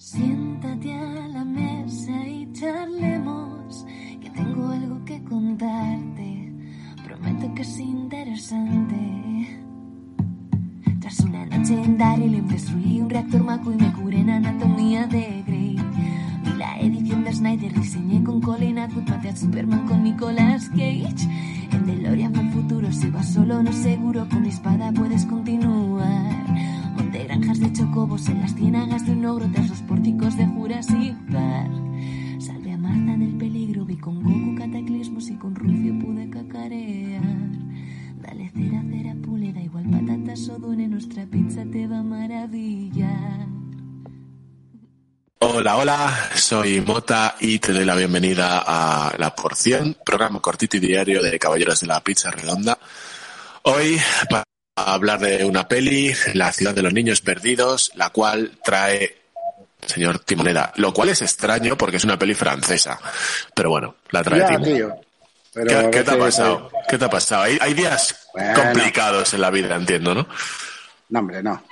Siéntate a la mesa y charlemos, que tengo algo que contarte. Prometo que es interesante. Tras una noche en Daryl destruí un reactor maco y me curé en anatomía de Grey. Vi la edición de Snyder, diseñé con Colin Atwood, a Superman con Nicolas Cage. En DeLorean fue el futuro, si vas solo no seguro, con mi espada puedes continuar. Chocobos en las ciénagas de un ogro tras los pórticos de Jurassic Park. Salve a Marta del peligro, vi con Goku cataclismos y con Rufio pude cacarear. Dale cera, cera, pule, da igual patatas o dune, nuestra pizza te va a maravillar. Hola, hola, soy Mota y te doy la bienvenida a La Porción, programa cortito y diario de Caballeros de la Pizza Redonda. Hoy para hablar de una peli, La ciudad de los niños perdidos, la cual trae señor Timoneda, lo cual es extraño porque es una peli francesa, pero bueno, la trae Ya, Timo. tío. Pero ¿Qué, a qué te ha pasado? ¿Qué te ha pasado? Hay, hay días Bueno. complicados en la vida, entiendo, ¿no? No, hombre, no.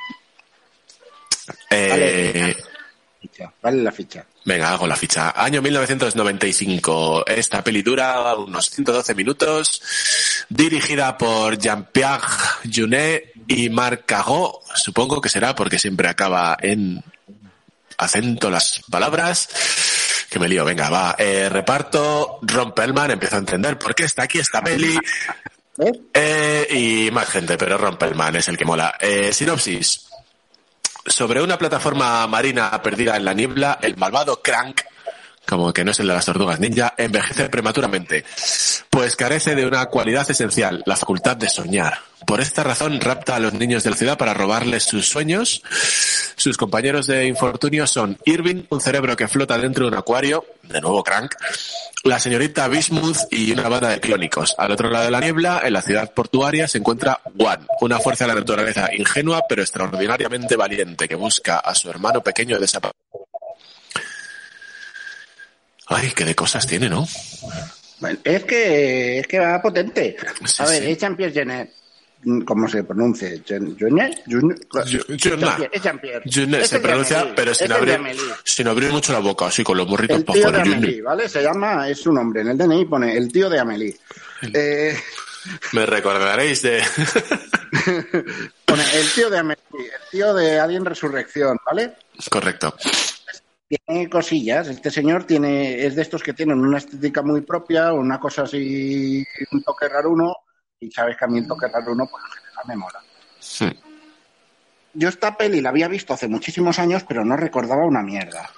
Eh. Vale la ficha. Venga, hago la ficha. Año 1995. Esta peli dura unos 112 minutos. Dirigida por Jean-Pierre Junet y Marc Cagó. Supongo que será porque siempre acaba en acento las palabras. Que me lío, venga, va. Eh, reparto, Ron Perlman, empiezo a entender por qué está aquí esta peli. ¿Eh? Eh, y más gente, pero Ron Perlman es el que mola. Sinopsis. Sobre una plataforma marina perdida en la niebla, el malvado Crank, como que no es el de las tortugas ninja, envejece prematuramente, pues carece de una cualidad esencial, la facultad de soñar. Por esta razón rapta a los niños de la ciudad para robarles sus sueños. Sus compañeros de infortunio son Irving, un cerebro que flota dentro de un acuario, de nuevo Crank, la señorita Bismuth y una banda de clónicos. Al otro lado de la niebla, en la ciudad portuaria, se encuentra One, una fuerza de la naturaleza ingenua pero extraordinariamente valiente que busca a su hermano pequeño desaparecido. Ay, qué de cosas tiene, ¿no? Bueno, es que es que va potente. Sí, a ver, sí. es Jean-Pierre Genet. ¿Cómo se pronuncia? Jean- ¿Genet? Jun- Junet. Jean-Pierre, Es Jean-Pierre. Junet Es se pronuncia, pero sin abrir, sin abrir mucho la boca, así con los morritos para tío de afuera. Amélie, ¿vale? Se llama, es su nombre. En el DNI pone el tío de Amélie. Eh, Me recordaréis de... pone el tío de Amélie, el tío de Alien Resurrección, ¿vale? Correcto. Tiene cosillas. Este señor tiene es de estos que tienen una estética muy propia, una cosa así, un toque raruno, y sabes que a mí el toque raruno, pues en general me mola. Sí. Yo esta peli la había visto hace muchísimos años, pero no recordaba una mierda.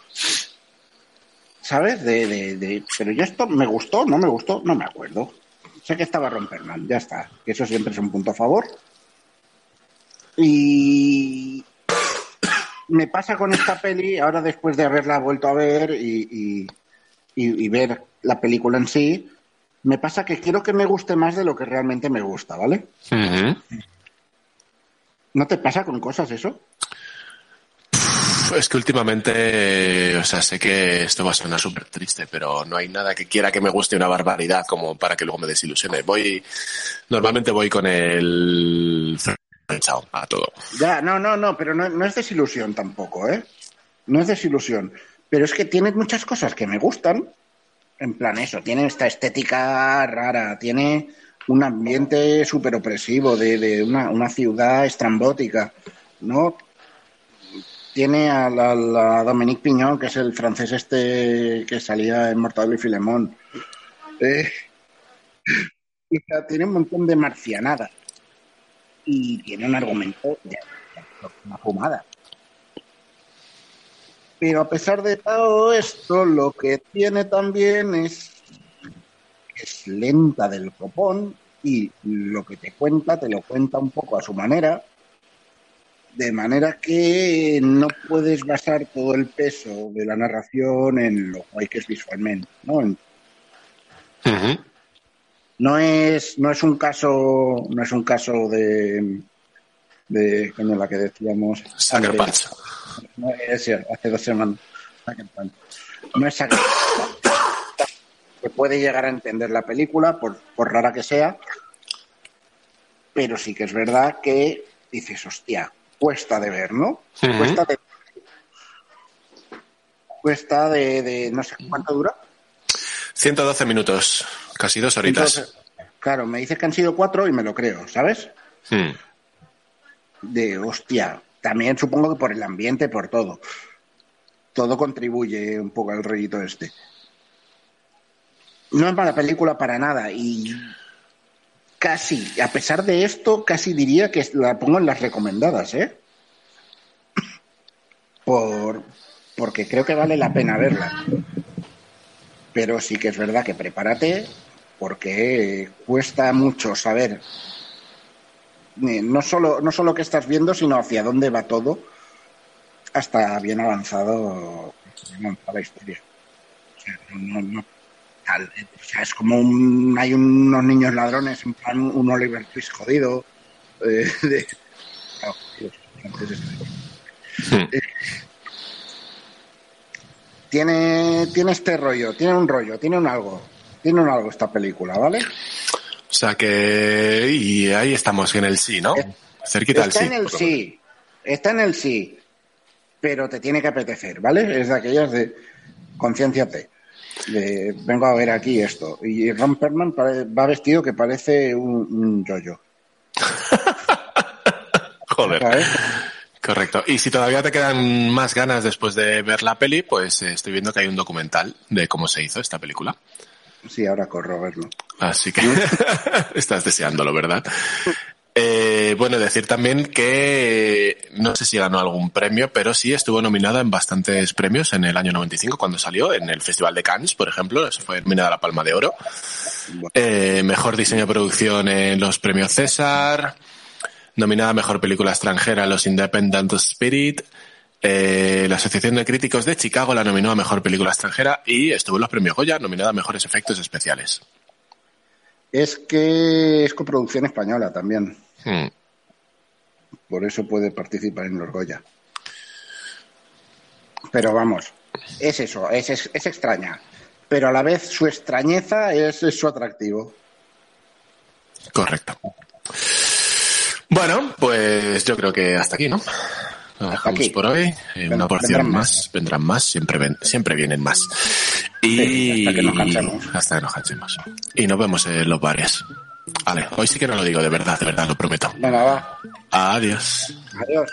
¿Sabes? De, de, de- Pero yo esto me gustó, no me gustó, no me acuerdo. Sé que estaba Romperman, ya está. Que eso siempre es un punto a favor. Y me pasa con esta peli, ahora después de haberla vuelto a ver y, y- y- y ver la película en sí, me pasa que quiero que me guste más de lo que realmente me gusta, ¿vale? ¿No te pasa con cosas eso? Es que últimamente, o sea, sé que esto va a sonar súper triste, pero no hay nada que quiera que me guste una barbaridad como para que luego me desilusione. Voy, normalmente voy con el chao a todo. Ya, no, no, no, pero no, es desilusión tampoco, ¿eh? No es desilusión. Pero es que tiene muchas cosas que me gustan. En plan eso, tiene esta estética rara, tiene un ambiente súper opresivo de, una, ciudad estrambótica, ¿no? Tiene a, la, la Dominique Piñón, que es el francés este que salía en Mortadelo y Filemón. Eh, tiene un montón de marcianada. Y tiene un argumento de una fumada. Pero a pesar de todo esto, lo que tiene también es que es lenta del copón y lo que te cuenta, te lo cuenta un poco a su manera, de manera que no puedes basar todo el peso de la narración en lo guay que es visualmente, ¿no? No es no es un caso no es un caso de de la que decíamos Sucker. Punch. No es hace dos semanas. No es Sucker que puede llegar a entender la película, por, por rara que sea, pero sí que es verdad que dices, hostia, cuesta de ver, ¿no? Ujú. Cuesta de cuesta de, de no sé cuánto dura. 112 minutos, casi dos horitas. Entonces, claro, me dices que han sido cuatro y me lo creo, ¿sabes? Hmm. De hostia. También supongo que por el ambiente, por todo. Todo contribuye un poco al rollito este. No es mala película para nada y casi, a pesar de esto, casi diría que la pongo en las recomendadas, ¿eh? Por, porque creo que vale la pena verla. Pero sí que es verdad que prepárate porque cuesta mucho saber eh, no solo, no solo qué estás viendo, sino hacia dónde va todo hasta bien avanzado la historia. O sea, no, no, tal, eh, o sea, es como un, hay unos niños ladrones, en plan un Oliver Twist jodido. eh, de- Dios. Hmm. tiene, tiene este rollo, tiene un rollo, tiene un algo, tiene un algo esta película, ¿vale? O sea que. Y ahí estamos en el sí, ¿no? Cerquita del Está sí. en el sí, está en el sí, pero te tiene que apetecer, ¿vale? Es de aquellas de concienciate. De, vengo a ver aquí esto. Y Ron Perlman pare- va vestido que parece un, yoyo. Joder. ¿sabes? Correcto. Y si todavía te quedan más ganas después de ver la peli, pues eh, estoy viendo que hay un documental de cómo se hizo esta película. Sí, ahora corro a verlo. Así que estás deseándolo, ¿verdad? Eh, bueno, decir también que no sé si ganó algún premio, pero sí estuvo nominada en bastantes premios en el año 95 cuando salió, en el Festival de Cannes, por ejemplo, eso fue nominada a la Palma de Oro. Eh, mejor diseño de producción en los premios César, nominada a mejor película extranjera en los Independent Spirit. Eh, la Asociación de Críticos de Chicago la nominó a mejor película extranjera y estuvo en los premios Goya nominada a mejores efectos especiales. Es que es coproducción española también. Hmm. Por eso puede participar en los Goya. Pero vamos, es eso, es, es, es extraña. Pero a la vez su extrañeza es, es su atractivo. Correcto. Bueno, pues yo creo que hasta aquí, ¿no? Aquí. por hoy. Eh, una porción vendrán más. más. vendrán más, siempre ven, siempre vienen más. Y Sí, hasta que nos cansemos. hasta que nos cansemos. Y nos vemos en los bares. Vale, hoy sí que no lo digo de verdad, de verdad, lo prometo. Venga, va. Adiós. Adiós.